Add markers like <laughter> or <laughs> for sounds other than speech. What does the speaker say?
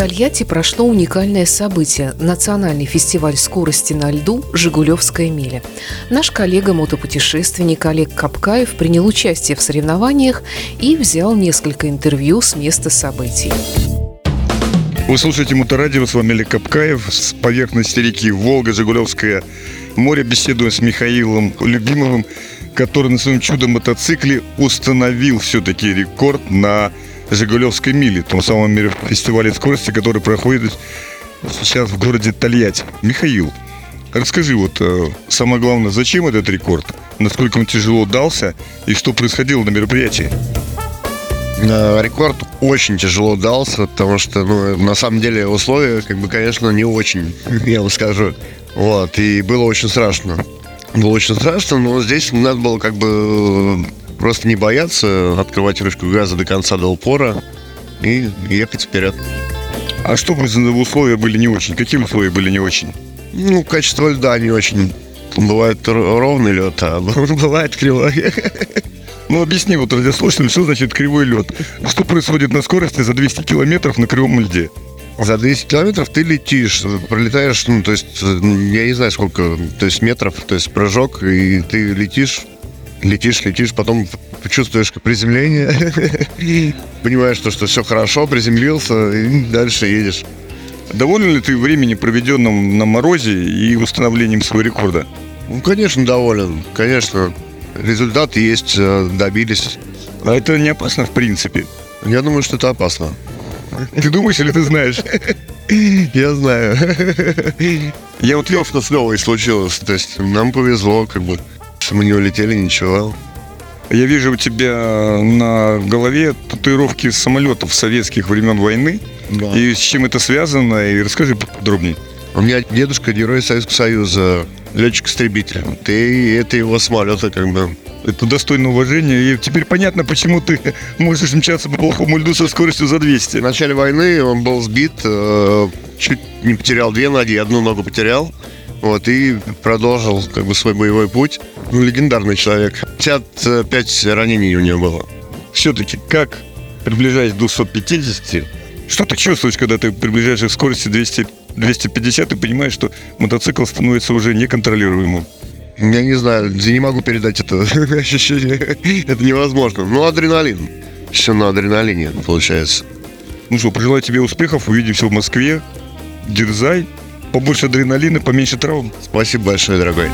Тольятти прошло уникальное событие – национальный фестиваль скорости на льду «Жигулевская миля». Наш коллега-мотопутешественник Олег Капкаев принял участие в соревнованиях и взял несколько интервью с места событий. Вы слушаете Моторадио, с вами Олег Капкаев. С поверхности реки Волга, Жигулевское море беседуем с Михаилом Любимовым, который на своем чудо-мотоцикле установил все-таки рекорд на Жигулевской мили, том самом фестивале скорости, который проходит сейчас в городе Тольятти. Михаил, расскажи вот э, самое главное, зачем этот рекорд? Насколько он тяжело дался и что происходило на мероприятии? Э, рекорд очень тяжело дался, потому что, ну, на самом деле условия, как бы, конечно, не очень, я вам скажу. Вот, и было очень страшно. Было очень страшно, но здесь надо было как бы Просто не бояться, открывать крышку газа до конца до упора и ехать вперед. А что условия были не очень? Какие условия были не очень? Ну, качество льда не очень. Бывает ровный лед, а <laughs> бывает кривой. Ну, объясни вот радиослушателям, что значит кривой лед? Что происходит на скорости за 200 километров на кривом льде? За 200 километров ты летишь, пролетаешь, ну, то есть, я не знаю сколько, то есть метров, то есть прыжок, и ты летишь летишь, летишь, потом чувствуешь приземление, <laughs> понимаешь, что, что все хорошо, приземлился, и дальше едешь. Доволен ли ты времени, проведенным на морозе и установлением своего рекорда? Ну, конечно, доволен. Конечно, результат есть, э, добились. А это не опасно в принципе? Я думаю, что это опасно. Ты думаешь или ты знаешь? <laughs> Я знаю. Я вот лев с Левой случилось. То есть нам повезло, как бы. Мы не улетели, ничего. Я вижу у тебя на голове татуировки самолетов советских времен войны. Да. И с чем это связано? И расскажи подробнее. У меня дедушка герой Советского Союза, летчик-истребитель. Ты это его самолета как бы. Это достойно уважения. И теперь понятно, почему ты можешь мчаться по плохому льду со скоростью за 200. В начале войны он был сбит, э, чуть не потерял две ноги, одну ногу потерял. Вот, и продолжил как бы свой боевой путь. Ну, легендарный человек. 55 ранений у него было. Все-таки, как приближаясь к 250, что ты чувствуешь, когда ты приближаешься к скорости 200, 250 и понимаешь, что мотоцикл становится уже неконтролируемым? Я не знаю, я не могу передать это <laughs> ощущение. это невозможно. Ну, адреналин. Все на адреналине получается. Ну что, пожелаю тебе успехов. Увидимся в Москве. Дерзай побольше адреналина, поменьше травм. Спасибо большое, дорогой.